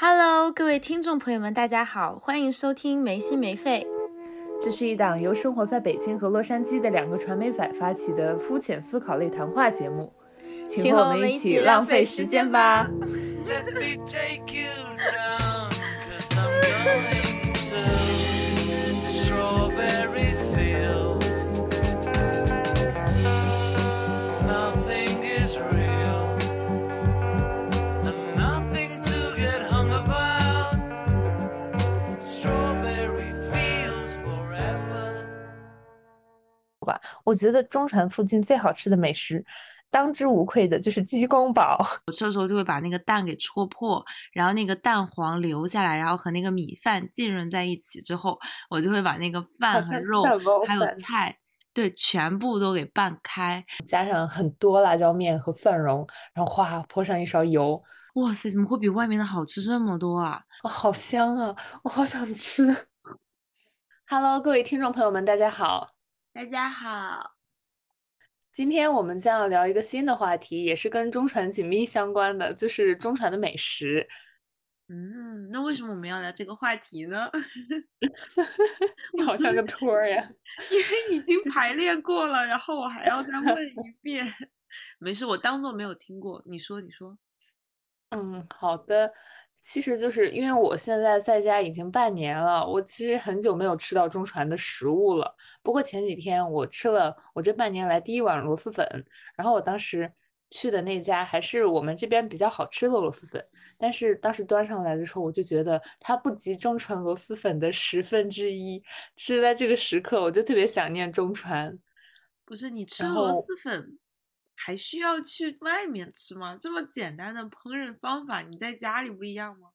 Hello，各位听众朋友们，大家好，欢迎收听没心没肺。这是一档由生活在北京和洛杉矶的两个传媒仔发起的肤浅思考类谈话节目，请和我们一起浪费时间吧。Let me take you down, 我觉得中传附近最好吃的美食，当之无愧的就是鸡公煲。我吃的时候就会把那个蛋给戳破，然后那个蛋黄留下来，然后和那个米饭浸润在一起之后，我就会把那个饭和肉还有菜，对，全部都给拌开。加上很多辣椒面和蒜蓉，然后哗泼上一勺油，哇塞，怎么会比外面的好吃这么多啊？哦，好香啊！我好想吃。Hello，各位听众朋友们，大家好。大家好，今天我们将要聊一个新的话题，也是跟中传紧密相关的，就是中传的美食。嗯，那为什么我们要聊这个话题呢？你 好像个托儿呀。因为已经排练过了，然后我还要再问 一遍。没事，我当做没有听过。你说，你说。嗯，好的。其实就是因为我现在在家已经半年了，我其实很久没有吃到中传的食物了。不过前几天我吃了我这半年来第一碗螺蛳粉，然后我当时去的那家还是我们这边比较好吃的螺蛳粉，但是当时端上来的时候，我就觉得它不及中传螺蛳粉的十分之一。是在这个时刻，我就特别想念中传。不是你吃螺蛳粉，还需要去外面吃吗？这么简单的烹饪方法，你在家里不一样吗？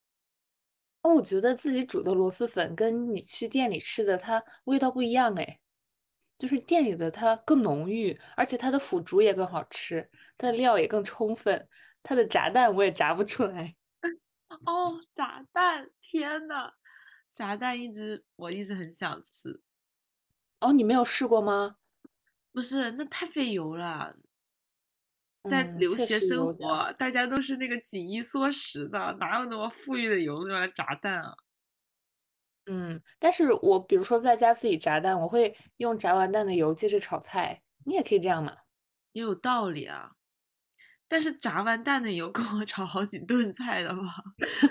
哦，我觉得自己煮的螺蛳粉跟你去店里吃的它味道不一样哎，就是店里的它更浓郁，而且它的腐竹也更好吃，它的料也更充分，它的炸蛋我也炸不出来。哦，炸蛋！天呐，炸蛋一直我一直很想吃。哦，你没有试过吗？不是，那太费油了。在留学生。活，大家都是那个紧衣缩食的，哪有那么富裕的油用来炸蛋啊？嗯，但是我比如说在家自己炸蛋，我会用炸完蛋的油接着炒菜，你也可以这样嘛。也有道理啊。但是炸完蛋的油 够我炒好几顿菜的吧？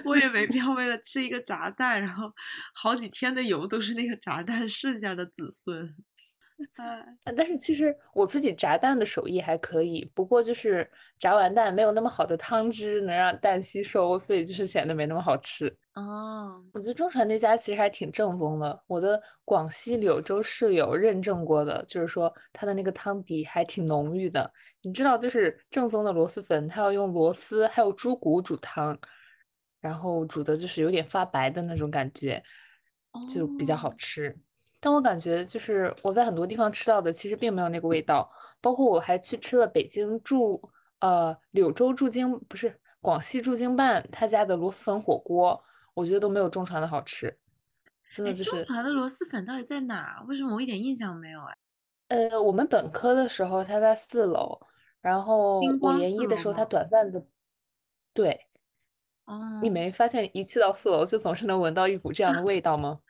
我也没必要为了吃一个炸蛋，然后好几天的油都是那个炸蛋剩下的子孙。哎，呃但是其实我自己炸蛋的手艺还可以，不过就是炸完蛋没有那么好的汤汁能让蛋吸收，所以就是显得没那么好吃。哦，我觉得中传那家其实还挺正宗的，我的广西柳州室友认证过的，就是说它的那个汤底还挺浓郁的。你知道，就是正宗的螺蛳粉，它要用螺丝还有猪骨煮汤，然后煮的就是有点发白的那种感觉，就比较好哦，吃。但我感觉就是我在很多地方吃到的，其实并没有那个味道。包括我还去吃了北京驻呃柳州驻京不是广西驻京办他家的螺蛳粉火锅，我觉得都没有中传的好吃。真的哎，就是，中传的螺蛳粉到底在哪？为什么我一点印象没有？哎，呃，我们本科的时候他在四楼，然后我研一的时候他？短暂的，对，你哦，没发现一去到四楼就总是能闻到一股这样的味道吗？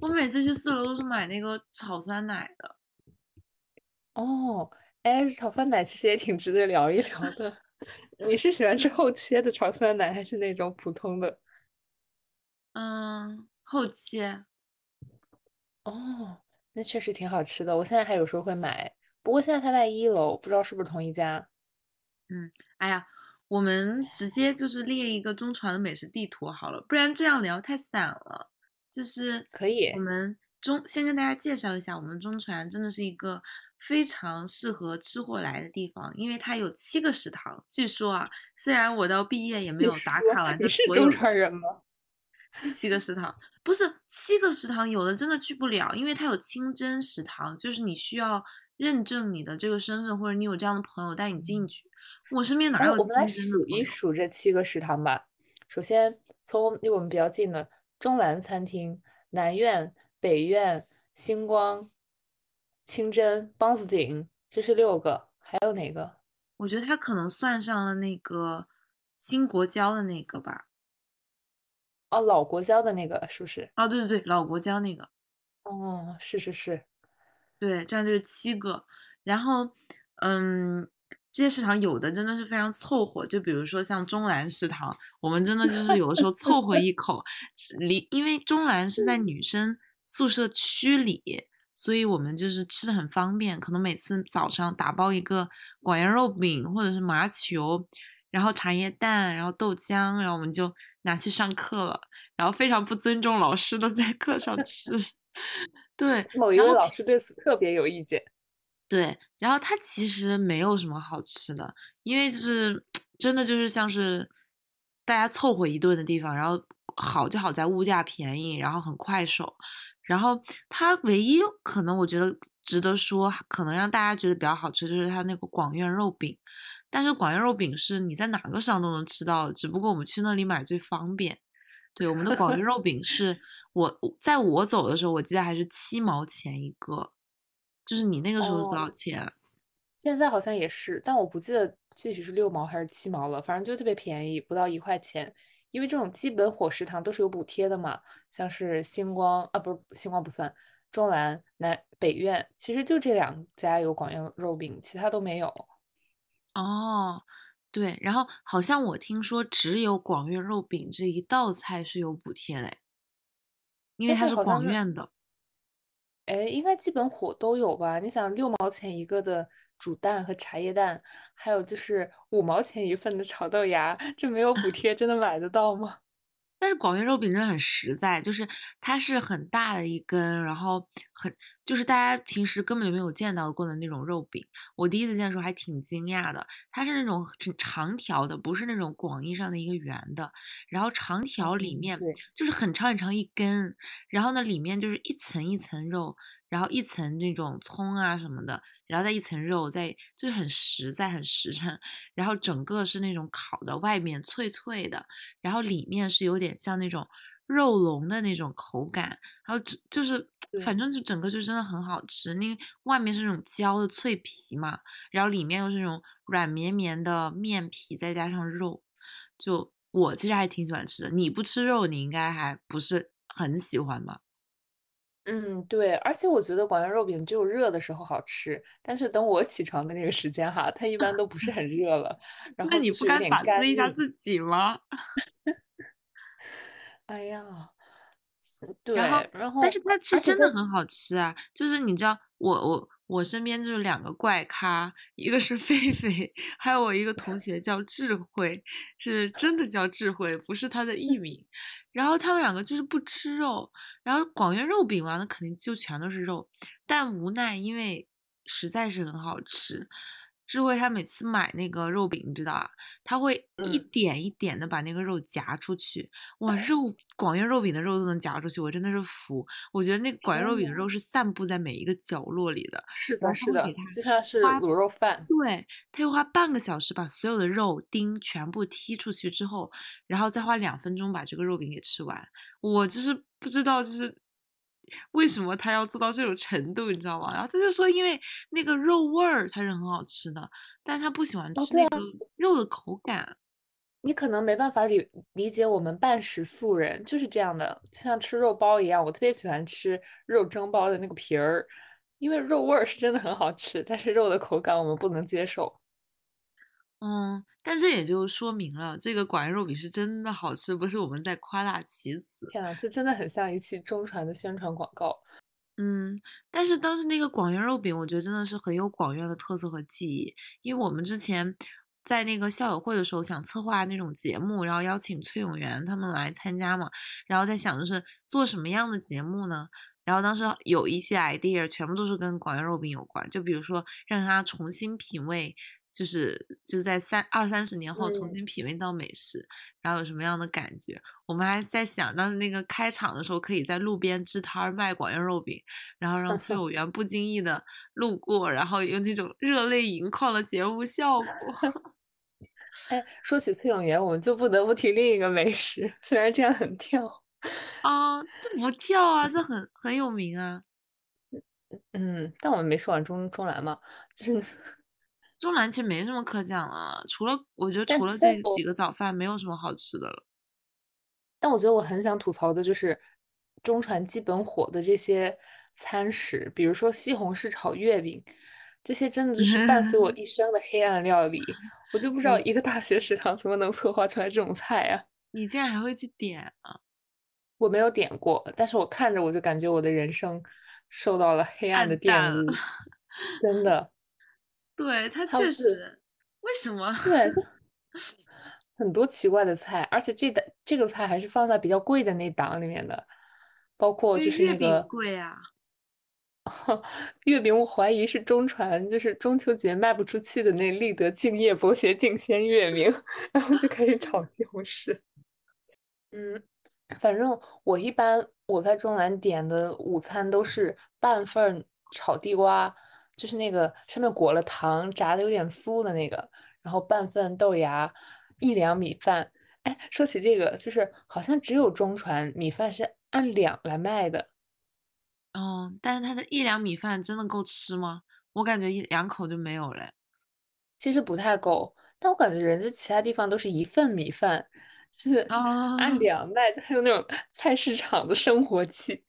我每次去四楼都是买那个炒酸奶的。哦，哎，炒酸奶其实也挺值得聊一聊的。你是喜欢吃厚切的炒酸奶，还是那种普通的？嗯，厚切。哦，那确实挺好吃的。我现在还有时候会买，不过现在它在一楼，不知道是不是同一家。嗯，哎呀，我们直接就是列一个中传的美食地图好了，不然这样聊太散了。就是可以我们中先跟大家介绍一下，我们中传真的是一个非常适合吃货来的地方，因为它有七个食堂。据说啊，虽然我到毕业也没有打卡完你是中传人吗？七个食堂，不是七个食堂，有的真的去不了，因为它有清真食堂，就是你需要认证你的这个身份，或者你有这样的朋友带你进去。我身边哪哦，有我们来清真的数一？数这七个食堂吧。首先，从离我们比较近的中蓝餐厅、南苑、北苑、星光、清真、梆子井，这是六个。还有哪个？我觉得他可能算上了那个新国交的那个吧。哦，老国交的那个是不是？哦，对对对，老国交那个，哦，是是是，对，这样就是七个。然后，嗯，这些食堂有的真的是非常凑合，就比如说像中南食堂，我们真的就是有的时候凑合一口，吃离因为中南是在女生宿舍区里，所以我们就是吃的很方便，可能每次早上打包一个广元肉饼或者是麻球，然后茶叶蛋，然后豆浆，然后我们就拿去上课了，然后非常不尊重老师的 在课上吃，对，某一位老师对此特别有意见。对，然后它其实没有什么好吃的，因为就是真的就是像是大家凑合一顿的地方，然后好就好在物价便宜，然后很快手，然后它唯一可能我觉得值得说，可能让大家觉得比较好吃，就是它那个广院肉饼，但是广院肉饼是你在哪个商都能吃到，只不过我们去那里买最方便。对，我们的广院肉饼是我我在我走的时候，我记得还是七毛钱一个，就是你那个时候多少哦，钱？现在好像也是，但我不记得具体是六毛还是七毛了，反正就特别便宜，不到一块钱。因为这种基本伙食堂都是有补贴的嘛，像是星光啊，不是星光不算，中南、南北苑，其实就这两家有广院肉饼，其他都没有。哦，对，然后好像我听说只有广院肉饼这一道菜是有补贴嘞，因为它是，广院的。哎，应该基本火都有吧？你想，六毛钱一个的煮蛋和茶叶蛋，还有就是五毛钱一份的炒豆芽，这没有补贴，真的买得到吗？但是广元肉饼真的很实在，就是它是很大的一根，然后很就是大家平时根本就没有见到过的那种肉饼。我第一次见的时候还挺惊讶的，它是那种很长条的，不是那种广义上的一个圆的。然后长条里嗯，面，就是很长很长一根，然后呢里面就是一层一层肉，然后一层那种葱啊什么的，然后再一层肉，再就是很实在很实诚，然后整个是那种烤的，外面脆脆的。然后里面是有点像那种肉龙的那种口感，然后就是反，正就整个就真的很好吃。那个外面是那种焦的脆皮嘛，然后里面又是那种软绵绵的面皮，再加上肉，就我其实还挺喜欢吃的。你不吃肉，你应该还不是很喜欢吧？嗯，对，而且我觉得广元肉饼只有热的时候好吃，但是等我起床的那个时间哈，它一般都不是很 热了，然那你不该反。思一下自己吗？哎呀，然后，对，然后但是它是真的很好吃啊！就是你知道，我我我身边就是两个怪咖，一个是狒狒，还有我一个同学叫智慧，是真的叫智慧，不是他的艺 名。然后他们两个就是不吃肉，然后广元肉饼嘛，那肯定就全都是肉，但无奈因为实在是很好吃。智慧他每次买那个肉饼，你知道啊，他会一嗯，点一点的把那个肉夹出去，哇，肉广元肉饼的肉都能夹出去，我真的是服。我觉得那个广元肉饼的，肉是散布在每一个角落里的，是的，是的，就像是花，卤肉饭。对，他又花半个小时把所有的肉丁全部踢出去之后，然后再花两分钟把这个肉饼给吃完。我就是不知道，就是为什么他要做到这种程度，你知道吗？然后他就说，因为那个肉味儿它是很好吃的，但他不喜欢哦，吃那个肉的口感。你可能没办法理理解我们半食素人就是这样的，就像吃肉包一样，我特别喜欢吃肉蒸包的那个皮儿，因为肉味儿是真的很好吃，但是肉的口感我们不能接受。嗯，但这也就说明了，这个广元肉饼是真的好吃，不是我们在夸大其词。天啊，这真的很像一期中传的宣传广告。嗯，但是当时那个广元肉饼，我觉得真的是很有广院的特色和记忆，因为我们之前在那个校友会的时候想策划那种节目，然后邀请崔永元他们来参加嘛，然后在想就是做什么样的节目呢？然后当时有一些 idea 全部都是跟广元肉饼有关，就比如说让他重新品味，就是就是在三二三十年后重嗯，新品味到美食，然后有什么样的感觉？我们还在想，当时那个开场的时候，可以在路边支摊儿卖广元肉饼，然后让崔 永元不经意的路过，然后用这种热泪盈眶的节目效果。哎，说起崔永元，我们就不得不提另一个美食，虽然这样很跳。啊，这不跳啊，这很很有名啊。嗯，但我们没说完中中兰嘛，就是中南其实没什么可讲了，除了我觉得除了这几个早饭，没有什么好吃的了。但我觉得我很想吐槽的就是中传基本火的这些餐食，比如说西红柿炒月饼，这些真的就是伴随我 一生的黑暗料理。我就不知道一个大学食堂怎么能策划出来这种菜啊！你竟然还会去点啊？我没有点过，但是我看着我就感觉我的人生受到了黑暗的玷污，真的。对，它确实，为什么？对，很多奇怪的菜，而且这的这个菜还是放在比较贵的那档里面的，包括就是那月饼个贵啊。月饼，我怀疑是中传，就是中秋节卖不出去的那立德敬业博学敬先月饼，然后就开始炒西红柿。嗯，反正我一般我在中南点的午餐都是半份炒地瓜，就是那个上面裹了糖，炸的有点酥的那个，然后半份豆芽，一两米饭。哎，说起这个，就是好像只有中传米饭是按两来卖的。哦，但是它的一两米饭真的够吃吗？我感觉一两口就没有了。其实不太够，但我感觉人家其他地方都是一份米饭，就是按哦，两卖，就很有那种菜市场的生活气。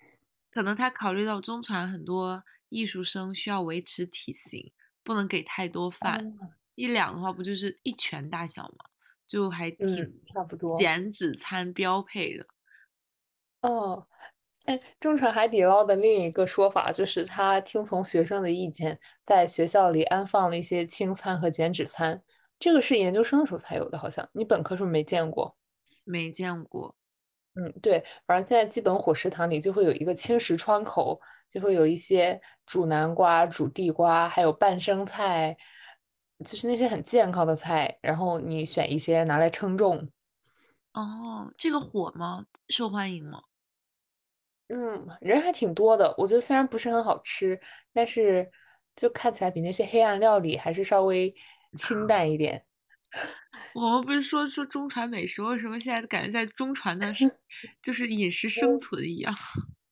可能他考虑到中传很多艺术生需要维持体型，不能给太多饭。哦一两的话，不就是一拳大小吗？就还挺嗯，差不多。减脂餐标配的。哦，哎，中传海底捞的另一个说法就是，他听从学生的意见，在学校里安放了一些轻餐和减脂餐。这个是研究生的时候才有的，好像你本科是不是没见过？没见过。嗯，对，反正现在基本伙食堂里就会有一个轻食窗口，就会有一些煮南瓜、煮地瓜，还有拌生菜，就是那些很健康的菜，然后你选一些拿来称重。哦，这个火吗？受欢迎吗？嗯，人还挺多的。我觉得虽然不是很好吃，但是就看起来比那些黑暗料理还是稍微清淡一点。我们不是说说中传美食，为什么现在感觉在中传的是 就是饮食生存一样？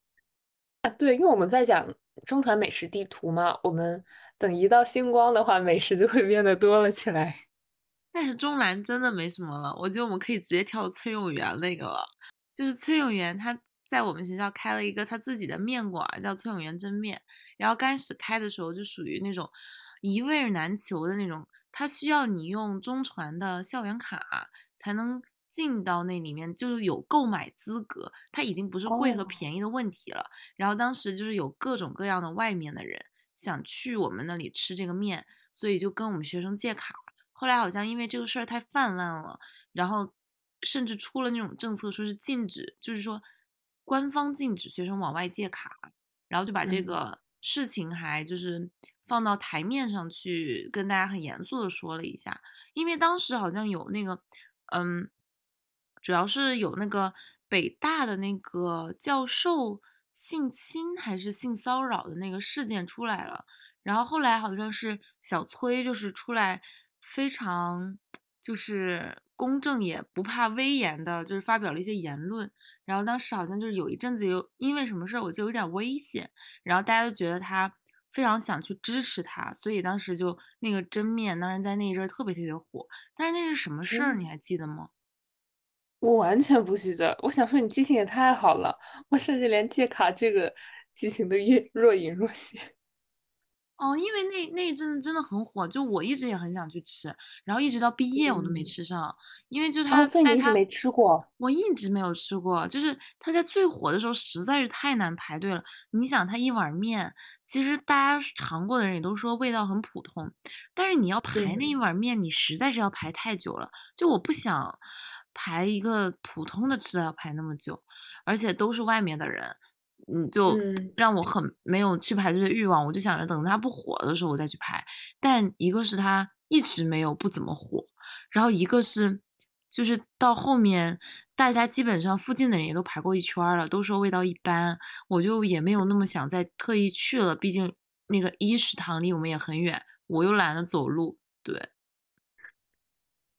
啊，对，因为我们在讲中传美食地图嘛，我们等一到星光的话，美食就会变得多了起来。但是中南真的没什么了，我觉得我们可以直接跳崔永元那个了。就是崔永元他在我们学校开了一个他自己的面馆，叫崔永元蒸面。然后刚开始开的时候就属于那种一味难求的那种，他需要你用中传的校园卡才能进到那里面，就是有购买资格。它已经不是贵和哦，便宜的问题了。然后当时就是有各种各样的外面的人想去我们那里吃这个面，所以就跟我们学生借卡。后来好像因为这个事儿太泛滥了，然后甚至出了那种政策，说是禁止，就是说官方禁止学生往外借卡，然后就把这嗯，个事情还就是放到台面上去跟大家很严肃的说了一下，因为当时好像有那个，嗯，主要是有那个北大的那个教授性侵还是性骚扰的那个事件出来了。然后后来好像是小崔就是出来非常就是公正也不怕威严的，就是发表了一些言论。然后当时好像就是有一阵子有因为什么事儿我就有点危险，然后大家都觉得他非常想去支持他，所以当时就那个真面当时在那一阵儿特别特别火。但是那是什么事儿你嗯，还记得吗？我完全不记得。我想说你记性也太好了，我甚至连借卡这个记性都越若隐若现。哦，因为那那一阵子真的很火，就我一直也很想去吃，然后一直到毕业我都没嗯，吃上，因为就啊，他所以你一直没吃过。我一直没有吃过，就是他在最火的时候实在是太难排队了。你想，他一碗面，其实大家尝过的人也都说味道很普通，但是你要排那一对，碗面，你实在是要排太久了，就我不想排一个普通的吃的要排那么久，而且都是外面的人。嗯，就嗯，让我很没有去排队的欲望，我就想着等它不火的时候我再去排。但一个是它一直没有不怎么火，然后一个是就是到后面大家基本上附近的人也都排过一圈儿了，都说味道一般，我就也没有那么想再特意去了，毕竟那个一食堂离我们也很远，我又懒得走路。对，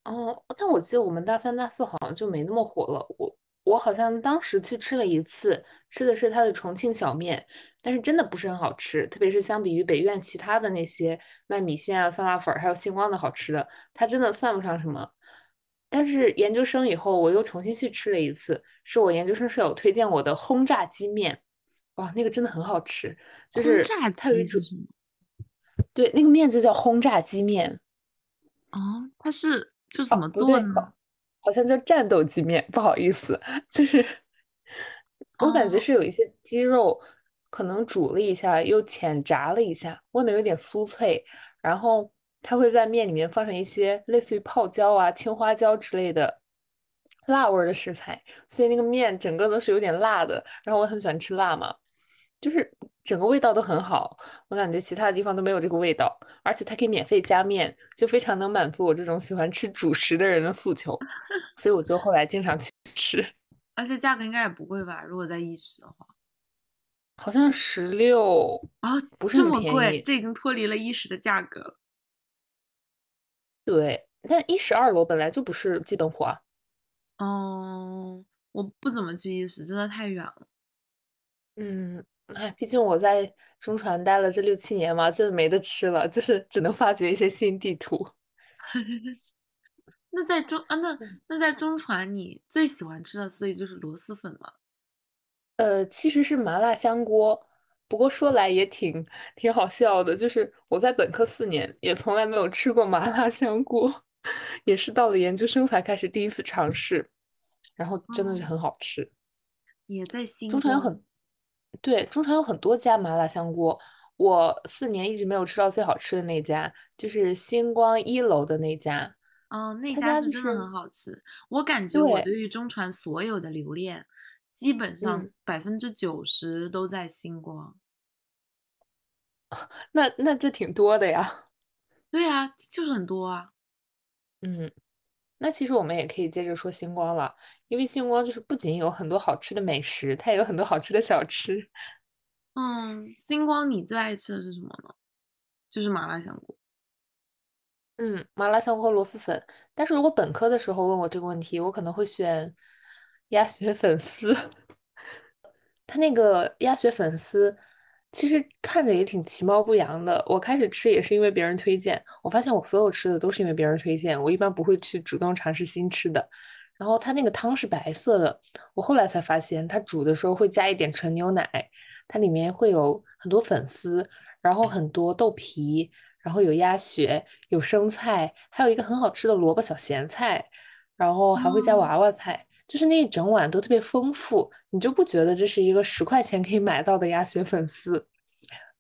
哦，但我记得我们大三、大四好像就没那么火了。我我好像当时去吃了一次，吃的是它的重庆小面，但是真的不是很好吃，特别是相比于北苑其他的那些卖米线啊、酸辣粉儿还有星光的好吃的，它真的算不上什么。但是研究生以后我又重新去吃了一次，是我研究生舍友推荐我的轰炸鸡面，哇，那个真的很好吃，就是轰炸它有一种鸡是什么？对那个面就叫轰炸鸡面，哦，它是就怎么做呢？好好像叫战斗鸡面，不好意思，就是我感觉哦是有一些鸡肉可能煮了一下，又浅炸了一下，外面有点酥脆，然后它会在面里面放上一些类似于泡椒啊、青花椒之类的辣味儿的食材，所以那个面整个都是有点辣的。然后我很喜欢吃辣嘛，就是整个味道都很好，我感觉其他的地方都没有这个味道，而且它可以免费加面，就非常能满足我这种喜欢吃主食的人的诉求，所以我就后来经常去吃，而且价格应该也不贵吧？如果在意食的话。好像十六，啊，不是这么贵，宜这已经脱离了一食的价格了。对，但一十二楼本来就不是基本货啊。嗯，我不怎么去意食，真的太远了。嗯，哎，毕竟我在中传待了这六七年嘛，真的没得吃了，就是只能发掘一些新地图。那在中啊，那嗯那在中传，你最喜欢吃的，所以就是螺蛳粉嘛。呃，其实是麻辣香锅，不过说来也挺挺好笑的，就是我在本科四年也从来没有吃过麻辣香锅，也是到了研究生才开始第一次尝试，然后真的是哦很好吃。也在新中传有很，对，中传有很多家麻辣香锅，我四年一直没有吃到最好吃的那家，就是星光一楼的那家。嗯，那他家是真的是很好吃。我感觉我对对于中传所有的留恋，基本上嗯百分之九十都在星光。那那这挺多的呀。对啊，就是很多啊。嗯，那其实我们也可以接着说星光了，因为星光就是不仅有很多好吃的美食，它也有很多好吃的小吃。嗯，星光你最爱吃的是什么呢？就是麻辣香锅。嗯，麻辣香锅、螺蛳粉。但是如果本科的时候问我这个问题，我可能会选鸭血粉丝。它那个鸭血粉丝其实看着也挺其貌不扬的。我开始吃也是因为别人推荐，我发现我所有吃的都是因为别人推荐，我一般不会去主动尝试新吃的。然后它那个汤是白色的，我后来才发现，它煮的时候会加一点纯牛奶，它里面会有很多粉丝，然后很多豆皮，然后有鸭血，有生菜，还有一个很好吃的萝卜小咸菜，然后还会加哦娃娃菜，就是那一整碗都特别丰富，你就不觉得这是一个十块钱可以买到的鸭血粉丝。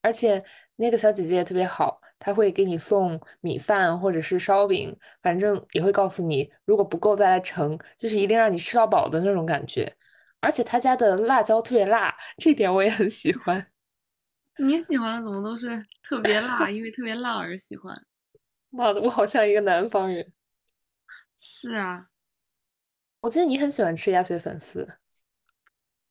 而且那个小姐姐也特别好，她会给你送米饭或者是烧饼，反正也会告诉你，如果不够再来盛，就是一定让你吃到饱的那种感觉。而且他家的辣椒特别辣，这点我也很喜欢。你喜欢的怎么都是特别辣，因为特别辣而喜欢。妈的，我好像一个南方人。是啊，我记得你很喜欢吃鸭血粉丝。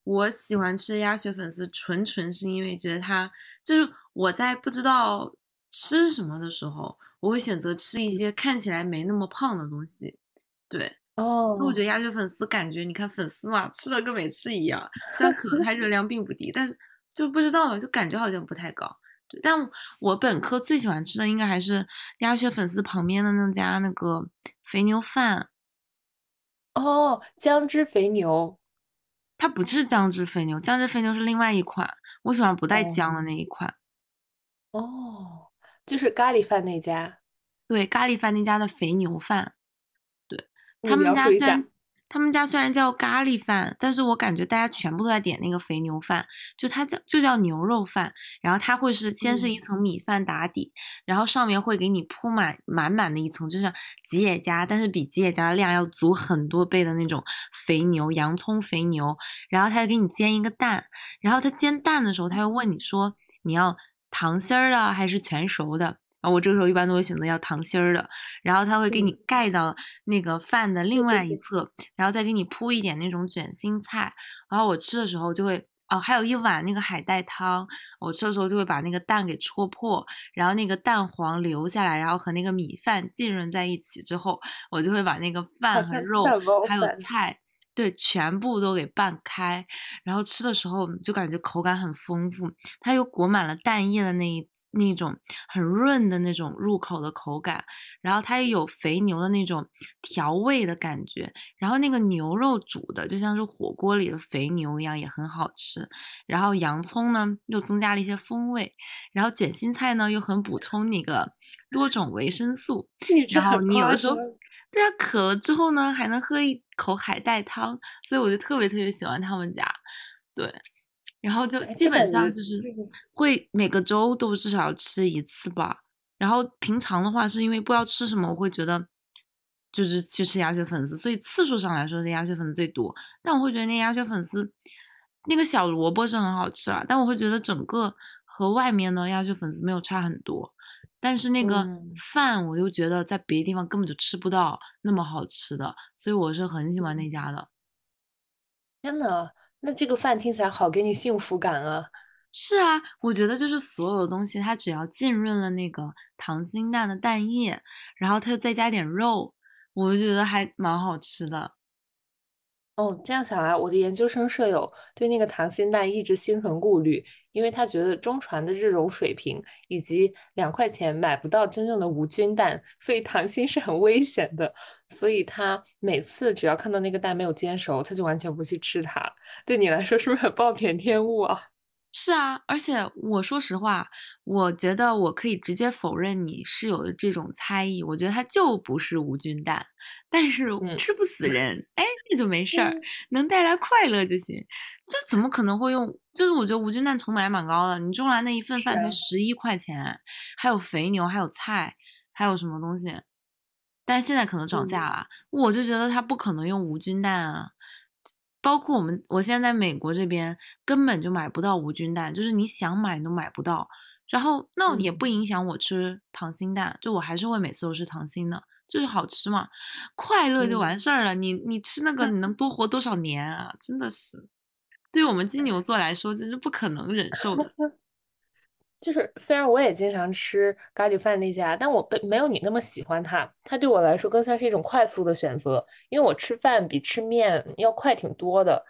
我喜欢吃鸭血粉丝，纯纯是因为觉得它就是我在不知道吃什么的时候，我会选择吃一些看起来没那么胖的东西。对，哦那我觉得鸭血粉丝感觉，你看粉丝嘛，吃的跟没吃一样，虽然可能它热量并不低，但是就不知道嘛，就感觉好像不太高。对，但我本科最喜欢吃的应该还是鸭血粉丝旁边的那家那个肥牛饭，哦，姜汁肥牛。它不是姜汁肥牛，姜汁肥牛是另外一款，我喜欢不带姜的那一款。哦，就是咖喱饭那家。对，咖喱饭那家的肥牛饭，对你他们家虽然他们家虽然叫咖喱饭，但是我感觉大家全部都在点那个肥牛饭，就它叫就叫牛肉饭，然后它会是先是一嗯层米饭打底，然后上面会给你铺满满满的一层，就像吉野家，但是比吉野家的量要足很多倍的那种肥牛，洋葱肥牛，然后他就给你煎一个蛋，然后他煎蛋的时候，他又问你说你要糖心儿的还是全熟的。然后我这个时候一般都会选择要糖心儿的，然后它会给你嗯盖到那个饭的另外一 侧，然后再给你铺一点那种卷心菜，然后我吃的时候就会哦，还有一碗那个海带汤，我吃的时候就会把那个蛋给戳破，然后那个蛋黄留下来，然后和那个米饭浸润在一起之后，我就会把那个饭和肉还有菜。对，全部都给拌开，然后吃的时候就感觉口感很丰富，它又裹满了蛋液的那一那种很润的那种入口的口感，然后它也有肥牛的那种调味的感觉，然后那个牛肉煮的就像是火锅里的肥牛一样，也很好吃。然后洋葱呢又增加了一些风味，然后卷心菜呢又很补充那个多种维生素，然后你有的时候。对啊，渴了之后呢，还能喝一口海带汤，所以我就特别特别喜欢他们家。对，然后就基本上就是会每个周都至少吃一次吧。然后平常的话，是因为不知道吃什么，我会觉得就是去吃鸭血粉丝，所以次数上来说是鸭血粉丝最多。但我会觉得那鸭血粉丝那个小萝卜是很好吃啊，但我会觉得整个和外面的鸭血粉丝没有差很多。但是那个饭，我就觉得在别的地方根本就吃不到那么好吃的，所以我是很喜欢那家的。天呐，那这个饭听起来好给你幸福感啊！是啊，我觉得就是所有的东西，它只要浸润了那个溏心蛋的蛋液，然后它再加点肉，我就觉得还蛮好吃的。哦，这样想来，我的研究生舍友对那个溏心蛋一直心存顾虑，因为他觉得中传的这种水平以及两块钱买不到真正的无菌蛋，所以溏心是很危险的。所以他每次只要看到那个蛋没有煎熟，他就完全不去吃它。对你来说，是不是很暴殄天物啊？是啊，而且我说实话，我觉得我可以直接否认你室友的这种猜疑，我觉得它就不是无菌蛋。但是吃不死人，哎，那就没事儿，能带来快乐就行。这怎么可能会用？就是我觉得无菌蛋成本还蛮高的，你种来那一份饭才十一块钱，还有肥牛，还有菜，还有什么东西？但是现在可能涨价了，我就觉得它不可能用无菌蛋啊。包括我们，我现在在美国这边根本就买不到无菌蛋，就是你想买都买不到。然后那也不影响我吃溏心蛋，就我还是会每次都吃溏心的。就是好吃嘛，快乐就完事儿了。你你吃那个，你能多活多少年啊？真的是，对于我们金牛座来说，这是不可能忍受的。就是虽然我也经常吃咖喱饭那家，但我没没有你那么喜欢它。它对我来说更像是一种快速的选择，因为我吃饭比吃面要快挺多的。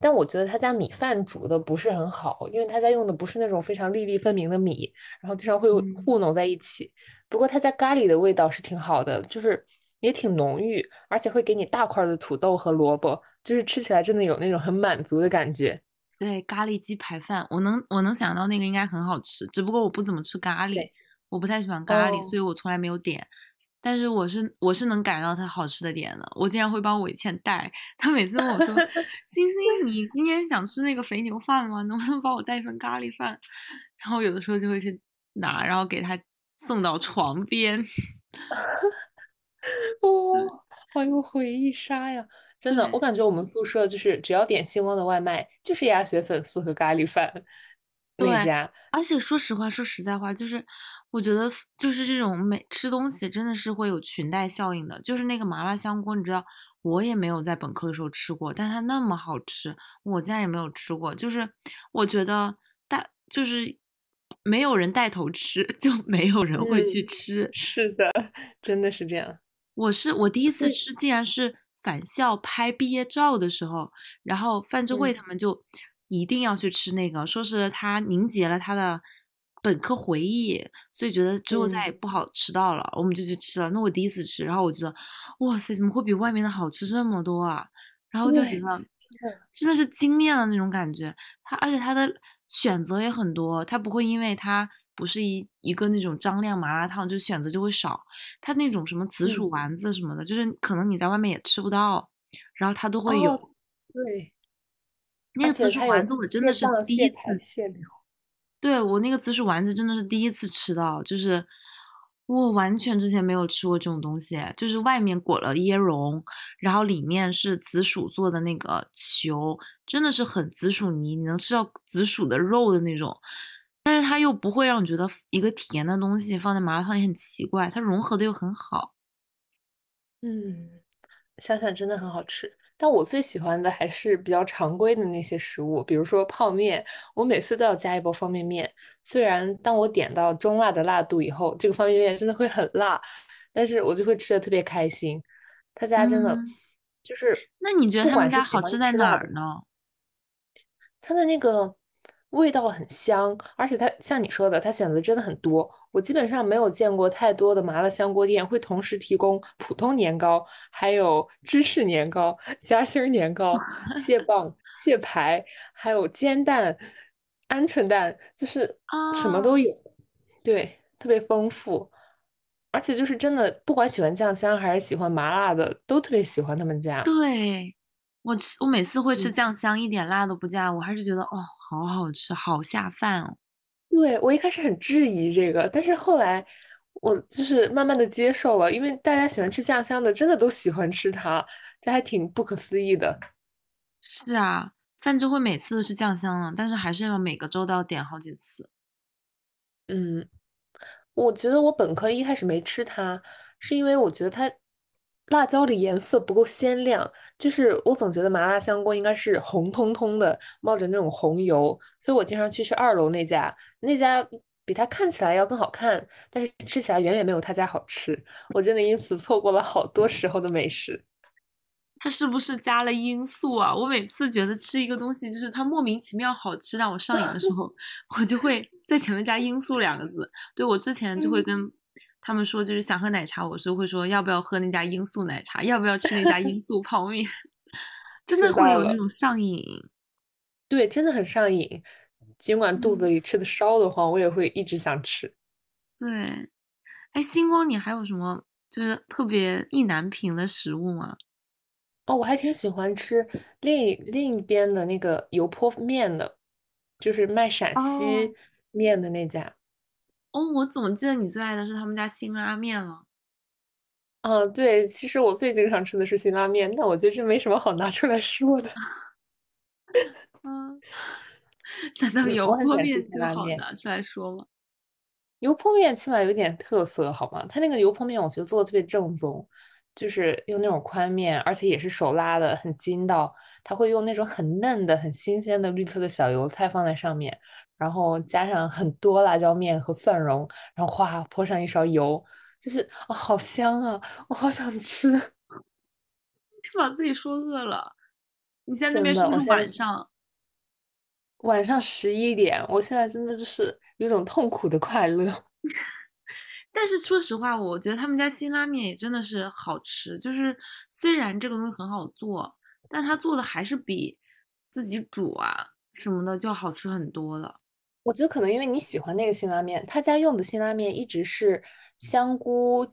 但我觉得他家米饭煮的不是很好，因为他家用的不是那种非常粒粒分明的米，然后经常会糊弄在一起。不过他家咖喱的味道是挺好的，就是也挺浓郁，而且会给你大块的土豆和萝卜，就是吃起来真的有那种很满足的感觉。对，咖喱鸡排饭，我能我能想到那个应该很好吃，只不过我不怎么吃咖喱，我不太喜欢咖喱，所以我从来没有点。但是我是我是能感到它好吃的点的，我竟然会帮伟倩带，他每次问我说：“星星，你今天想吃那个肥牛饭吗？能不能帮我带一份咖喱饭？”然后有的时候就会去拿，然后给他。送到床边，哦，好有回忆杀呀！真的，我感觉我们宿舍就是只要点星光的外卖，就是鸭血粉丝和咖喱饭 那家。而且说实话，说实在话，就是我觉得就是这种美吃东西真的是会有裙带效应的。就是那个麻辣香锅，你知道，我也没有在本科的时候吃过，但它那么好吃，我家也没有吃过。就是我觉得大就是。没有人带头吃，就没有人会去吃。是的，真的是这样。我是我第一次吃，竟然是返校拍毕业照的时候，然后范志慧他们就一定要去吃那个，说是他凝结了他的本科回忆，所以觉得之后再也不好吃到了，我们就去吃了。那我第一次吃，然后我觉得，哇塞，怎么会比外面的好吃这么多啊？然后就觉得真的是惊艳的那种感觉。它而且它的。选择也很多，它不会因为它不是一一个那种张亮麻辣烫，就选择就会少。它那种什么紫薯丸子什么的，就是可能你在外面也吃不到，然后它都会有。对，那个紫薯丸子我真的是第一次。对我那个紫薯丸子真的是第一次吃到，就是。我完全之前没有吃过这种东西，就是外面裹了椰蓉，然后里面是紫薯做的那个球，真的是很紫薯泥，你能吃到紫薯的肉的那种，但是它又不会让你觉得一个甜的东西放在麻辣烫里很奇怪，它融合的又很好。嗯，想想真的很好吃。但我最喜欢的还是比较常规的那些食物，比如说泡面，我每次都要加一包方便面。虽然当我点到中辣的辣度以后，这个方便面真的会很辣，但是我就会吃的特别开心。他家真的就是，那你觉得他们家好吃在哪儿呢？他的那个味道很香，而且它像你说的，它选择真的很多。我基本上没有见过太多的麻辣香锅店会同时提供普通年糕，还有芝士年糕、夹心儿年糕、蟹棒、蟹排，还有煎蛋、鹌鹑蛋，就是什么啊都有。对，特别丰富，而且就是真的，不管喜欢酱香还是喜欢麻辣的，都特别喜欢他们家。对，我吃我每次会吃嗯酱香，一点辣都不加，我还是觉得哦，好好吃，好下饭哦。对，我一开始很质疑这个，但是后来我就是慢慢的接受了，因为大家喜欢吃酱香的，真的都喜欢吃它，这还挺不可思议的。是啊，饭就会每次都是酱香了，但是还是要每个周都要点好几次。嗯，我觉得我本科一开始没吃它，是因为我觉得它辣椒的颜色不够鲜亮，就是我总觉得麻辣香锅应该是红彤彤的，冒着那种红油，所以我经常去吃二楼那家，那家比它看起来要更好看，但是吃起来远远没有他家好吃，我真的因此错过了好多时候的美食。它是不是加了罂粟啊？我每次觉得吃一个东西，就是它莫名其妙好吃，让我上瘾的时候，我就会在前面加罂粟两个字。对，我之前就会跟他们说，就是想喝奶茶，我是会说要不要喝那家罂粟奶茶，要不要吃那家罂粟泡面，真的会有那种上瘾。对，真的很上瘾，尽管肚子嗯里吃的烧得慌，我也会一直想吃。对，哎，星光，你还有什么就是特别意难平的食物吗？哦，我还挺喜欢吃另另一边的那个油泼面的，就是卖陕哦西面的那家。哦，我怎么记得你最爱的是他们家辛拉面了。嗯，对，其实我最经常吃的是辛拉面，但我觉得这没什么好拿出来说的。嗯，难道嗯油泼面就好拿出来说吗？油泼面起码有点特色，好吗？它那个油泼面我觉得做的特别正宗，就是用那种宽面，而且也是手拉的，很筋道。它会用那种很嫩的、很新鲜的绿色的小油菜放在上面，然后加上很多辣椒面和蒜蓉，然后哗泼上一勺油，就是啊、好香啊！我好想吃。把自己说饿了。你现在那边是不是晚上？晚上十一点，我现在真的就是有种痛苦的快乐。但是说实话，我觉得他们家辛拉面也真的是好吃。就是虽然这个东西很好做，但他做的还是比自己煮啊什么的就要好吃很多了。我觉得可能因为你喜欢那个辛拉面，他家用的辛拉面一直是香菇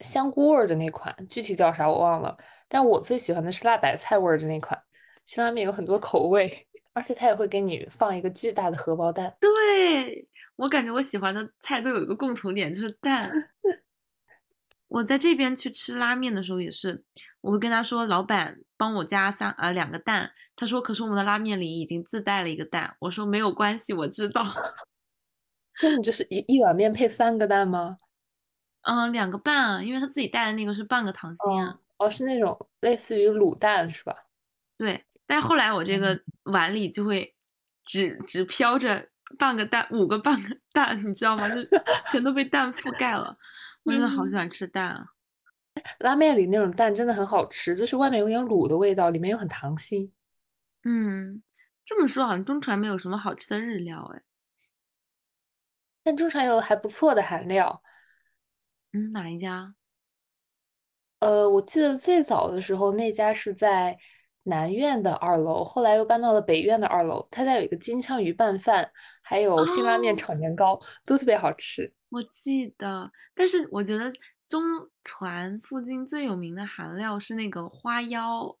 香菇味的那款，具体叫啥我忘了。但我最喜欢的是辣白菜味的那款。辛拉面有很多口味，而且他也会给你放一个巨大的荷包蛋。对，我感觉我喜欢的菜都有一个共同点，就是蛋。我在这边去吃拉面的时候也是，我会跟他说：“老板，帮我加三呃两个蛋。”他说：“可是我们的拉面里已经自带了一个蛋。”我说：“没有关系，我知道。那你就是一一碗面配三个蛋吗？嗯，两个半啊，因为他自己带的那个是半个糖心啊。哦哦，是那种类似于卤蛋是吧？对，但是后来我这个碗里就会只只飘着半个蛋，五个半个蛋，你知道吗？就全都被蛋覆盖了。我真的好喜欢吃蛋啊！拉面里那种蛋真的很好吃，就是外面有点卤的味道，里面又很溏心。嗯，这么说好像中传没有什么好吃的日料哎。但中传有还不错的韩料。嗯，哪一家？呃，我记得最早的时候那家是在南苑的二楼，后来又搬到了北苑的二楼。他家有一个金枪鱼拌饭，还有辛拉面哦炒年糕，都特别好吃。我记得，但是我觉得中传附近最有名的韩料是那个花腰。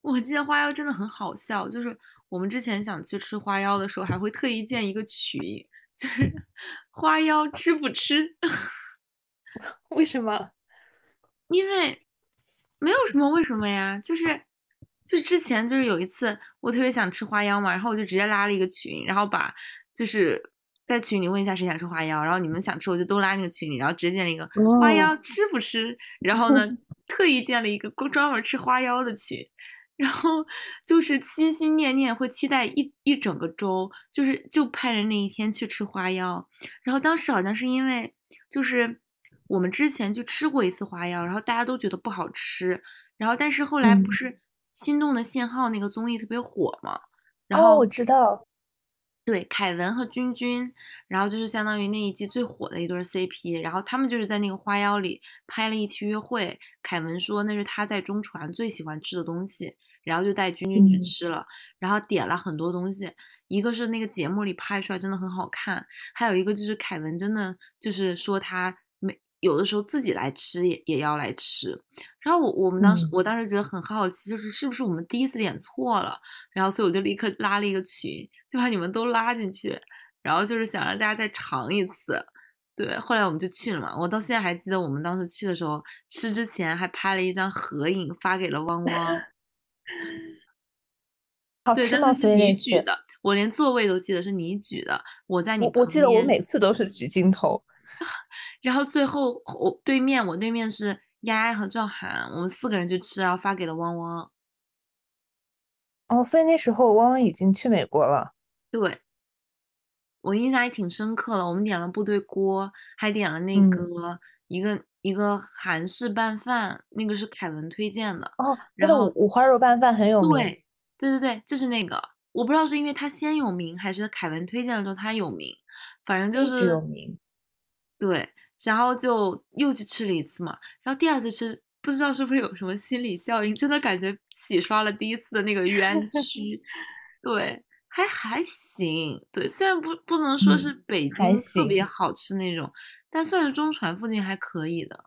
我记得花腰真的很好笑，就是我们之前想去吃花腰的时候，还会特意建一个群，就是 花腰吃不吃？为什么？因为没有什么为什么呀，就是就之前就是有一次我特别想吃花腰嘛，然后我就直接拉了一个群，然后把就是在群里问一下谁想吃花腰，然后你们想吃我就都拉那个群里，然后直接建了一个花哦腰吃不吃，然后呢 特意建了一个专门吃花腰的群。然后就是心心念念会期待一一整个周，就是就盼着那一天去吃花腰。然后当时好像是因为就是我们之前就吃过一次花腰，然后大家都觉得不好吃。然后但是后来不嗯是《心动的信号》那个综艺特别火嘛，然哦，后我知道。对，凯文和君君，然后就是相当于那一季最火的一对儿 CP，然后他们就是在那个花妖里拍了一期约会。凯文说那是他在中传最喜欢吃的东西，然后就带君君去嗯吃了，然后点了很多东西。一个是那个节目里拍出来真的很好看，还有一个就是凯文真的就是说他没有的时候自己来吃也也要来吃。然后我我们当时、嗯我当时觉得很好奇，就是是不是我们第一次点错了？然后所以我就立刻拉了一个群，就把你们都拉进去，然后就是想让大家再尝一次。对，后来我们就去了嘛。我到现在还记得我们当时去的时候，吃之前还拍了一张合影发给了汪汪。对，好吃吗？是你举的，我连座位都记得是你举的，我在你我我记得我每次都是举镜头。然后最后我对面我对面是丫丫和赵涵，我们四个人去吃，然后发给了汪汪。哦，所以那时候汪汪已经去美国了。对，我印象还挺深刻的。我们点了部队锅，还点了那嗯个、一个一个韩式拌饭，那个是凯文推荐的。哦，那个然后五五花肉拌饭很有名。对，对对对，就是那个。我不知道是因为他先有名，还是凯文推荐了之后他有名，反正就是有是名。对，然后就又去吃了一次嘛，然后第二次吃，不知道是不是有什么心理效应，真的感觉洗刷了第一次的那个冤 屈，对，还还行，对，虽然不不能说是嗯北京特别好吃那种，但算是中传附近还可以的。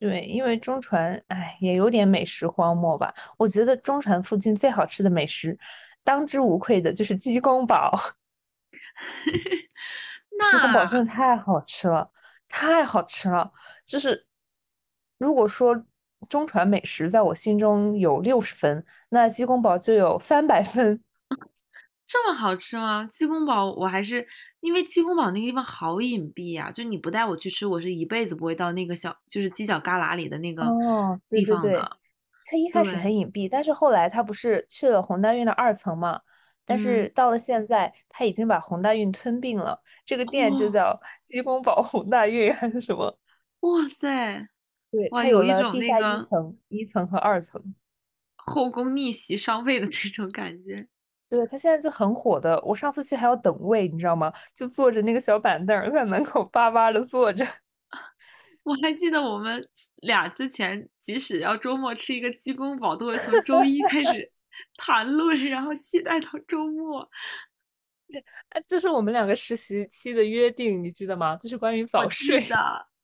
对，因为中传，哎，也有点美食荒漠吧。我觉得中传附近最好吃的美食，当之无愧的就是鸡公煲。鸡公煲那真的太好吃了，太好吃了。就是如果说中传美食在我心中有六十分，那鸡公堡就有三百分。这么好吃吗？鸡公堡我还是因为鸡公堡那个地方好隐蔽呀、就你不带我去吃，我是一辈子不会到那个小就是犄角旮旯里的那个哦，对地对对，方的。它一开始很隐蔽，但是后来它不是去了红丹院的二层嘛？但是嗯到了现在，他已经把宏大运吞并了。这个店就哦叫鸡公煲宏大运还是什么？哇塞，对，哇，它有一种了地下一那个层、一层和二层。后宫逆袭上位的那种感觉。对，它现在就很火的。我上次去还要等位，你知道吗？就坐着那个小板凳儿在门口巴巴的坐着。我还记得我们俩之前，即使要周末吃一个鸡公煲，都会从周一开始 谈论，然后期待到周末。这哎，这是我们两个实习期的约定，你记得吗？这是关于早睡。的，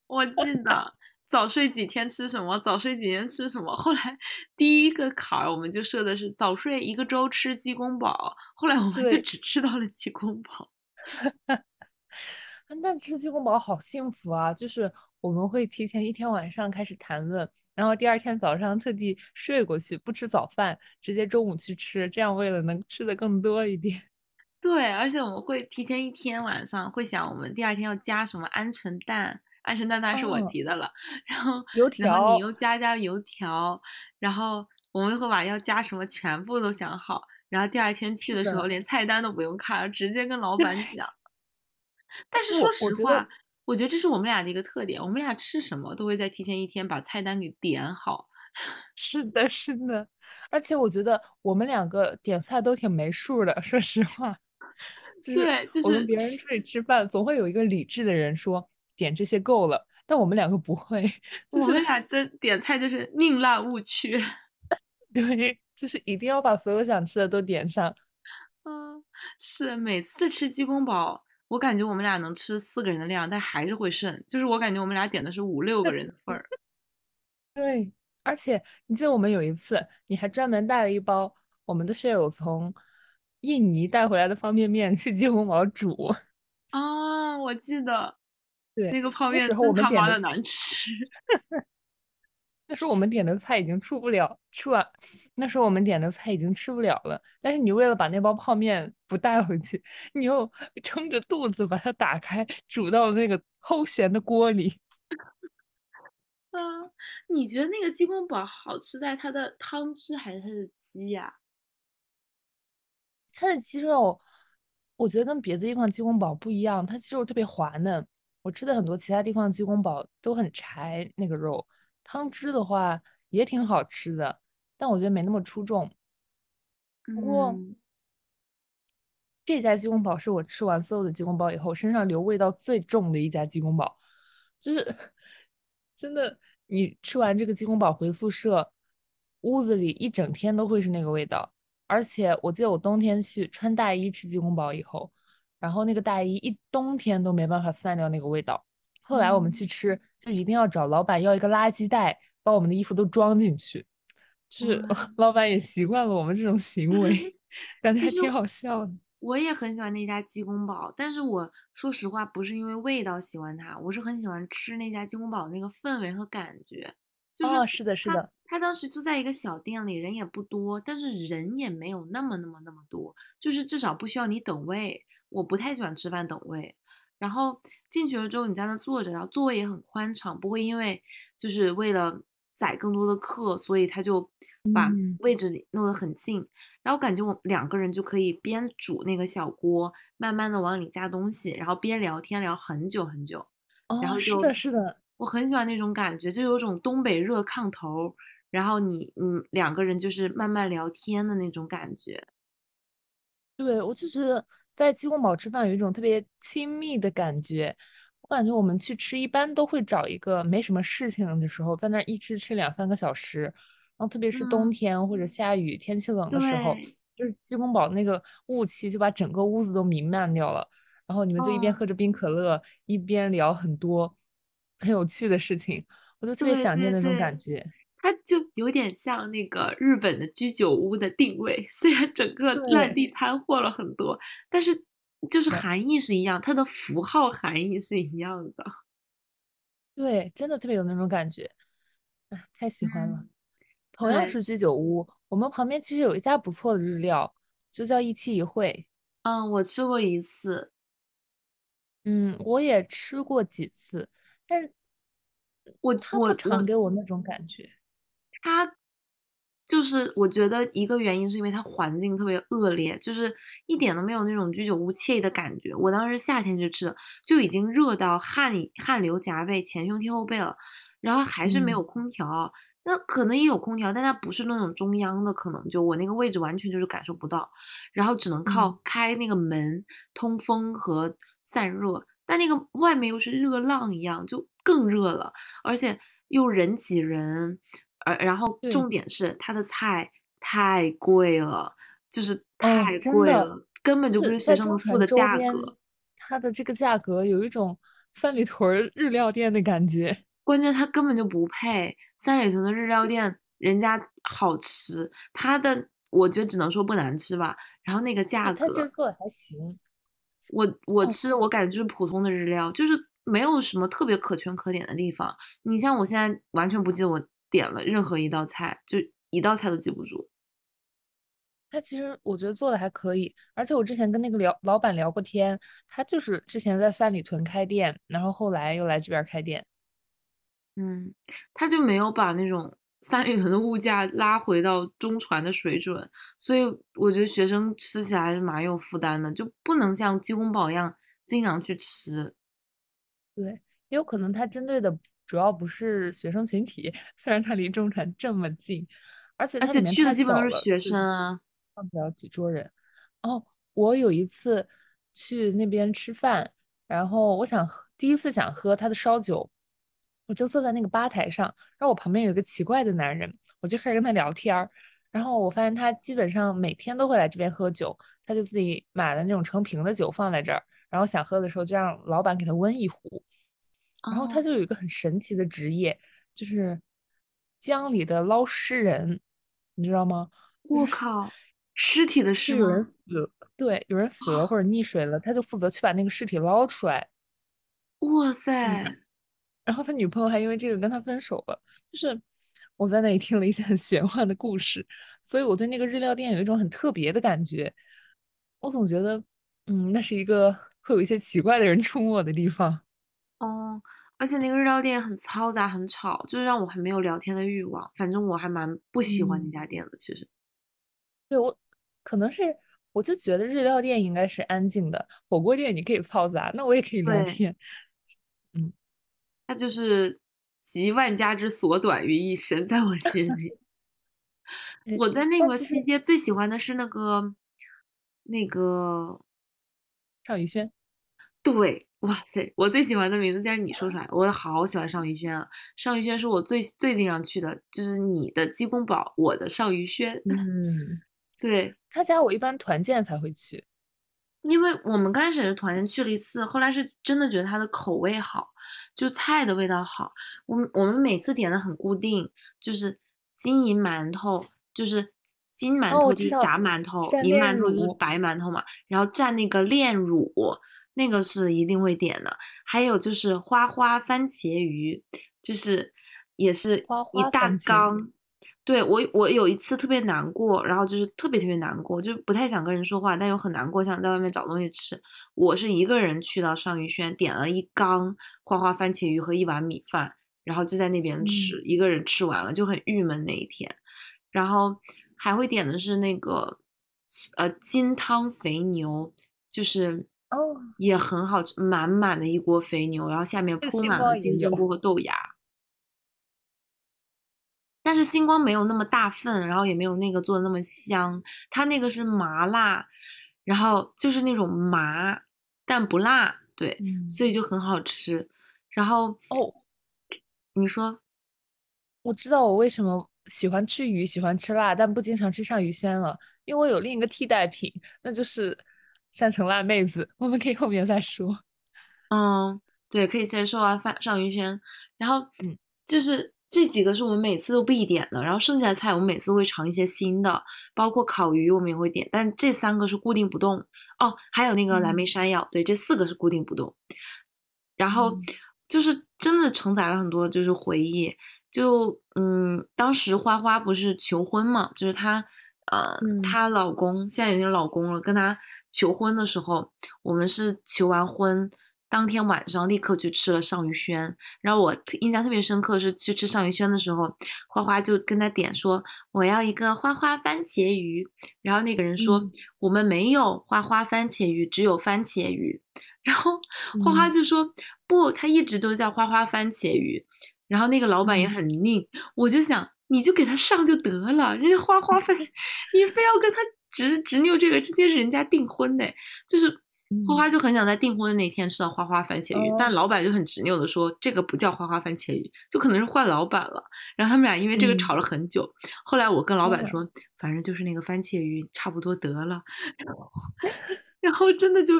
我记得，早睡几天吃什么，早睡几天吃什么。后来第一个坎儿我们就设的是早睡一个周吃鸡公煲，后来我们就只吃到了鸡公煲。啊但吃鸡公煲好幸福啊！就是我们会提前一天晚上开始谈论，然后第二天早上特地睡过去，不吃早饭，直接中午去吃，这样为了能吃的更多一点。对，而且我们会提前一天晚上会想，我们第二天要加什么鹌鹑蛋，鹌鹑蛋当然是我哦提的了，然后油条然后你又加加油条，然后我们会把要加什么全部都想好，然后第二天去的的时候连菜单都不用看，直接跟老板讲。但是说实话，我觉得这是我们俩的一个特点，我们俩吃什么都会在提前一天把菜单给点好。是的，是的，而且我觉得我们两个点菜都挺没数的，说实话。就是对就是别人出去吃饭，总会有一个理智的人说点这些够了，但我们两个不会，就是我们俩的点菜就是宁滥勿缺。对，就是一定要把所有想吃的都点上。嗯，是每次吃鸡公煲，我感觉我们俩能吃四个人的量，但还是会剩。就是我感觉我们俩点的是五六个人的份儿。对，而且你记得我们有一次，你还专门带了一包我们的舍友从印尼带回来的方便面去鸡公煲煮。啊，我记得对，那个泡面真他妈的难吃。那时候我们点的菜已经出不了，吃完那时候我们点的菜已经吃不了了。但是你为了把那包泡面不带回去，你又撑着肚子把它打开，煮到那个齁咸的锅里。啊，你觉得那个鸡公煲好吃在它的汤汁还是它的鸡呀、它的鸡肉，我觉得跟别的地方鸡公煲不一样，它鸡肉特别滑嫩。我吃的很多其他地方的鸡公煲都很柴，那个肉汤汁的话也挺好吃的，但我觉得没那么出众。不过嗯，这家鸡公煲是我吃完所有的鸡公煲以后身上留味道最重的一家鸡公煲，就是 真的，你吃完这个鸡公煲回宿舍，屋子里一整天都会是那个味道。而且我记得我冬天去穿大衣吃鸡公煲以后，然后那个大衣一冬天都没办法散掉那个味道。后来我们去吃，就一定要找老板要一个垃圾袋，把我们的衣服都装进去。就是 老板也习惯了我们这种行为，感觉还挺好笑的。我也很喜欢那家鸡公煲，但是我说实话不是因为味道喜欢它，我是很喜欢吃那家鸡公煲那个氛围和感觉。就是哦是的是的他当时就在一个小店里，人也不多，但是人也没有那么那么那么多，就是至少不需要你等位。我不太喜欢吃饭等位。然后进去了之后，你在那坐着，然后座位也很宽敞，不会因为就是为了载更多的客，所以他就把嗯位置弄得很近。然后感觉我们两个人就可以边煮那个小锅，慢慢的往里加东西，然后边聊天聊很久很久。然哦，后是的，是的，我很喜欢那种感觉，就有种东北热炕头，然后你嗯两个人就是慢慢聊天的那种感觉。对，我就觉得在鸡公堡吃饭有一种特别亲密的感觉。我感觉我们去吃，一般都会找一个没什么事情的时候，在那儿一吃吃两三个小时。然后特别是冬嗯天或者下雨、天气冷的时候，就是鸡公堡那个雾气就把整个屋子都弥漫掉了。然后你们就一边哦喝着冰可乐，一边聊很多很有趣的事情，我就特别想念那种对对感觉。它就有点像那个日本的居酒屋的定位，虽然整个烂对地摊货了很多，但是就是含义是一样，它的符号含义是一样的。对，真的特别有那种感觉，哎，太喜欢了。嗯同样是居酒屋，我们旁边其实有一家不错的日料，就叫一期一会。嗯，我吃过一次，嗯，我也吃过几次，但是我它不我我常给我那种感觉。它就是我觉得一个原因是因为它环境特别恶劣，就是一点都没有那种居酒屋惬意的感觉。我当时夏天去吃的，就已经热到汗汗流浃背、前胸贴后背了，然后还是没嗯有空调。那可能也有空调，但它不是那种中央的，可能就我那个位置完全就是感受不到，然后只能靠嗯开那个门通风和散热，但那个外面又是热浪一样，就更热了，而且又人挤人，而然后重点是它的菜太贵了，就是哦太贵了，根本就不是学生能付的价格。它的这个价格有一种三里屯儿日料店的感觉。关键它根本就不配。三里屯的日料店，人家好吃，它的我觉得只能说不难吃吧。然后那个价格，它格，其实做的还行。我我哦吃我感觉就是普通的日料，就是没有什么特别可圈可点的地方。你像我现在完全不记得我点了任何一道菜，就一道菜都记不住。他其实我觉得做的还可以，而且我之前跟那个聊老板聊过天，他就是之前在三里屯开店，然后后来又来这边开店。嗯，他就没有把那种三里屯的物价拉回到中传的水准，所以我觉得学生吃起来还是蛮有负担的，就不能像鸡公煲一样经常去吃。对，也有可能他针对的主要不是学生群体，虽然它离中传这么近，而且而且去的基本都是学生啊。放不了几桌人。哦，我有一次去那边吃饭，然后我想喝，第一次想喝他的烧酒，我就坐在那个吧台上，然后我旁边有一个奇怪的男人，我就开始跟他聊天儿，然后我发现他基本上每天都会来这边喝酒，他就自己买了那种成瓶的酒放在这儿，然后想喝的时候就让老板给他温一壶，然后他哦就有一个很神奇的职业，就是江里的捞尸人，你知道吗？我靠，尸体的尸有人？死了，对，有人死了或者溺水了，他就负责去把那个尸体捞出来。哇塞，然后他女朋友还因为这个跟他分手了。就是我在那里听了一些很玄幻的故事，所以我对那个日料店有一种很特别的感觉。我总觉得，嗯，那是一个会有一些奇怪的人出没的地方。哦，而且那个日料店很嘈杂、很吵，就是让我很没有聊天的欲望。反正我还蛮不喜欢那嗯家店的，其实。对我可能是，我就觉得日料店应该是安静的，火锅店你可以嘈杂，那我也可以聊天。嗯，那就是集万家之所短于一身，在我心里。我在那个西街最喜欢的是那个那个尚宇轩。对，哇塞，我最喜欢的名字竟然你说出来，我好喜欢尚宇轩啊！尚宇轩是我最最经常去的，就是你的鸡公煲，我的尚宇轩。嗯，对，他家我一般团建才会去。因为我们刚开始是团建去了一次，后来是真的觉得它的口味好，就菜的味道好。我们我们每次点的很固定，就是金银馒头，就是金馒头就是炸馒头，银馒头就是白馒头嘛，然后蘸那个炼乳，那个是一定会点的。还有就是花花番茄鱼，就是也是花一大缸。对我，我有一次特别难过，然后就是特别特别难过，就不太想跟人说话，但又很难过，想在外面找东西吃。我是一个人去到尚宇轩，点了一缸花花番茄鱼和一碗米饭，然后就在那边吃，一个人吃完了就很郁闷那一天。然后还会点的是那个呃金汤肥牛，就是哦也很好吃，满满的一锅肥牛，然后下面铺满了金针菇和豆芽。但是星光没有那么大份，然后也没有那个做的那么香。它那个是麻辣，然后就是那种麻但不辣，对，嗯所以就很好吃。然后哦，你说，我知道我为什么喜欢吃鱼，喜欢吃辣，但不经常吃上鱼轩了，因为我有另一个替代品，那就是山城辣妹子。我们可以后面再说。嗯，对，可以先说完范尚云轩，然后嗯就是这几个是我们每次都必点的，然后剩下的菜我们每次会尝一些新的，包括烤鱼我们也会点，但这三个是固定不动。哦，还有那个蓝莓嗯山药，对，这四个是固定不动。然后嗯就是真的承载了很多就是回忆，就嗯，当时花花不是求婚嘛，就是她呃，嗯。她老公现在已经是老公了，跟她求婚的时候，我们是求完婚。当天晚上立刻去吃了尚鱼轩，然后我印象特别深刻是去吃尚鱼轩的时候，花花就跟他点说我要一个花花番茄鱼，然后那个人说、嗯。我们没有花花番茄鱼，只有番茄鱼，然后花花嗯。就说、不，他一直都叫花花番茄鱼，然后那个老板也嗯。很 拧，我就想你就给他上就得了，人家花花番，你非要跟他执执拗这个，这些是人家订婚的，就是花嗯花就很想在订婚的那天吃到花花番茄鱼，但哦老板就很执拗的说这个不叫花花番茄鱼，就可能是换老板了。然后他们俩因为这个嗯吵了很久。后来我跟老板哦说，反正就是那个番茄鱼差不多得了。然后真的就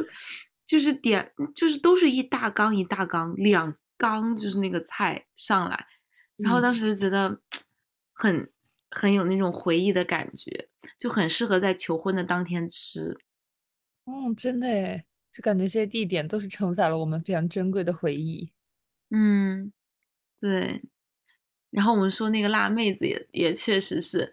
就是点就是都是一大缸一大缸两缸就是那个菜上来，然后当嗯时就觉得很很有那种回忆的感觉，就很适合在求婚的当天吃。嗯，真的诶，就感觉这些地点都是承载了我们非常珍贵的回忆。嗯，对。然后我们说那个辣妹子也也确实是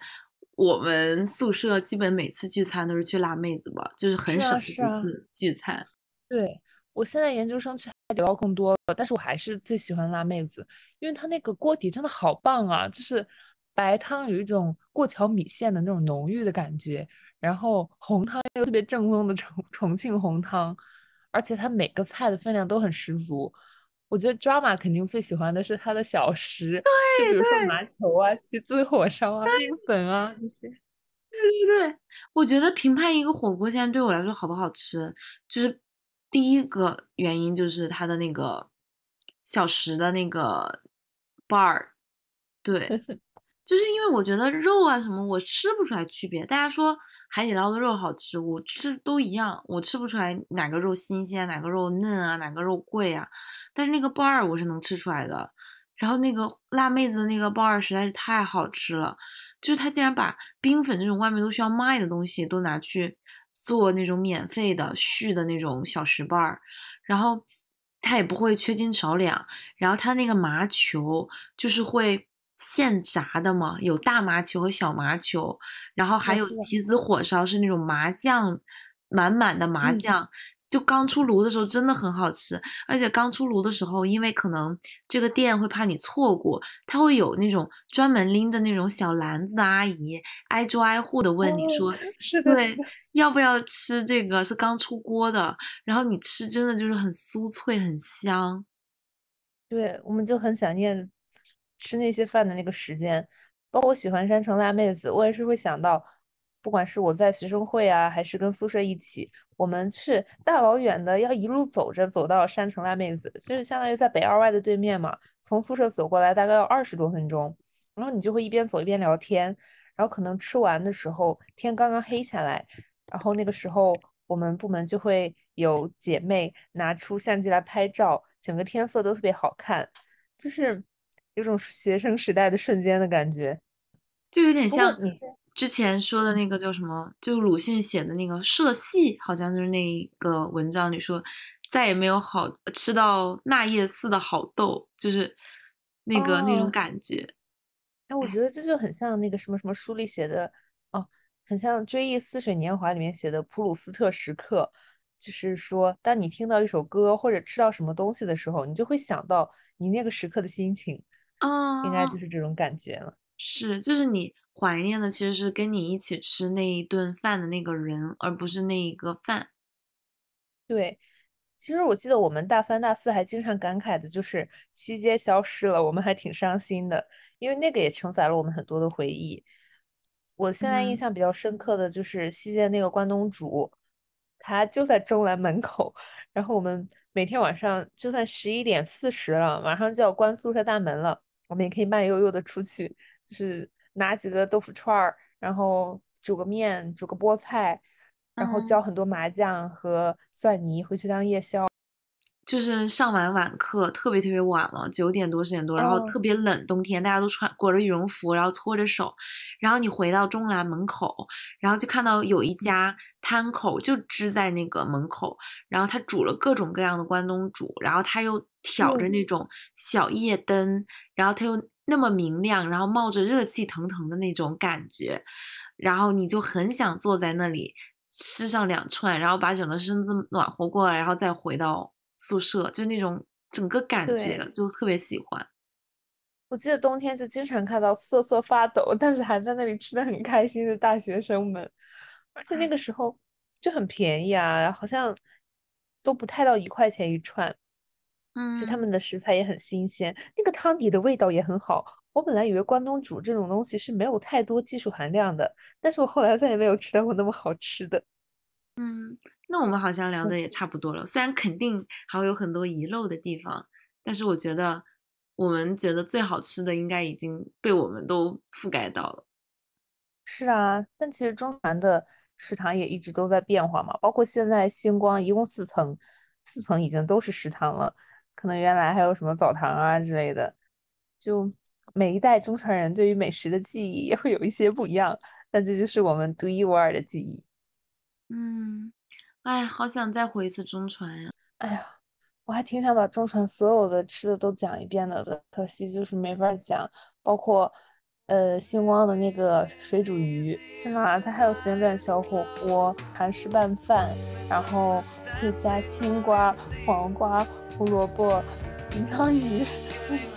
我们宿舍基本每次聚餐都是去辣妹子吧，就是很少几次聚餐。对，我现在研究生去海底捞更多了，但是我还是最喜欢辣妹子，因为它那个锅底真的好棒啊，就是白汤有一种过桥米线的那种浓郁的感觉，然后红汤又特别正宗的重 重庆红汤，而且它每个菜的分量都很十足。我觉得 drama 肯定最喜欢的是它的小食，就比如说麻球啊、鸡丝火烧啊、面粉啊这些。对，我觉得评判一个火锅现在对我来说好不好吃，就是第一个原因就是它的那个小食的那个 bar，对，就是因为我觉得肉啊什么我吃不出来区别。大家说海底捞的肉好吃，我吃都一样，我吃不出来哪个肉新鲜，哪个肉嫩啊，哪个肉贵啊。但是那个 bar 我是能吃出来的。然后那个辣妹子的那个 bar 实在是太好吃了，就是他竟然把冰粉这种外面都需要卖的东西都拿去做那种免费的续的那种小食 bar，然后他也不会缺斤少两，然后他那个麻球就是会现炸的嘛，有大麻球和小麻球，然后还有棋子火烧是那种麻酱满满的麻嗯酱。就刚出炉的时候真的很好吃，而且刚出炉的时候，因为可能这个店会怕你错过，他会有那种专门拎着那种小篮子的阿姨，挨桌挨户的问你说，是的，对，要不要吃这个？是刚出锅的，然后你吃真的就是很酥脆，很香。对，我们就很想念吃那些饭的那个时间。包括我喜欢山城辣妹子，我也是会想到不管是我在学生会啊，还是跟宿舍一起，我们是大老远的要一路走着走到山城辣妹子，就是相当于在北二外的对面嘛，从宿舍走过来大概要二十多分钟，然后你就会一边走一边聊天，然后可能吃完的时候天刚刚黑下来，然后那个时候我们部门就会有姐妹拿出相机来拍照，整个天色都特别好看，就是有种学生时代的瞬间的感觉。就有点像你之前说的那个叫什么，就鲁迅写的那个社戏，好像就是那个文章里说，再也没有好吃到那夜似的好豆，就是那个、那种哦感觉。哎，我觉得这就很像那个什么什么书里写的哦，很像《追忆似水年华》里面写的普鲁斯特时刻，就是说，当你听到一首歌或者吃到什么东西的时候，你就会想到你那个时刻的心情，应该嗯，就是这种感觉了。是，就是你怀念的其实是跟你一起吃那一顿饭的那个人，而不是那一个饭。对，其实我记得我们大三、大四还经常感慨的就是西街消失了，我们还挺伤心的，因为那个也承载了我们很多的回忆。我现在印嗯象比较深刻的就是西街那个关东煮，它就在中南门口，然后我们每天晚上就算十一点四十了，马上就要关宿舍大门了，我们也可以慢悠悠的出去，就是拿几个豆腐串儿，然后煮个面，煮个菠菜。然后嗯浇很多麻酱和蒜泥回去当夜宵。就是上完晚课特别特别晚了，九点多十点多，然后哦。特别冷，冬天大家都穿裹着羽绒服，然后搓着手，然后你回到中南门口，然后就看到有一家摊口就支在那个门口，然后他煮了各种各样的关东煮，然后他又挑着嗯。那种小夜灯，然后他又那么明亮，然后冒着热气腾腾的那种感觉，然后你就很想坐在那里吃上两串，然后把整个身子暖和过来，然后再回到宿舍，就那种整个感觉就特别喜欢。我记得冬天就经常看到瑟瑟发抖，但是还在那里吃的很开心的大学生们，而且那个时候就很便宜啊，好像都不太到一块钱一串，嗯，其实他嗯，们的食材也很新鲜，那个汤底的味道也很好。我本来以为关东煮这种东西是没有太多技术含量的，但是我后来再也没有吃到过那么好吃的。那我们好像聊嗯的也差不多了，虽然肯定还会有很多遗漏的地方，但是我觉得我们觉得最好吃的应该已经被我们都覆盖到了。是啊，但其实中传的食堂也一直都在变化嘛，包括现在星光一共四层，四层已经都是食堂了，可能原来还有什么澡堂啊之类的，就每一代中传人对于美食的记忆也会有一些不一样，但这就是我们独一无二的记忆。嗯，哎，好想再回一次中传呀。哎呀，我还挺想把中传所有的吃的都讲一遍的，可惜就是没法讲，包括呃星光的那个水煮鱼，天呐，它还有旋转小火锅、韩式拌饭，然后可以加青瓜、黄瓜、胡萝卜、金枪鱼，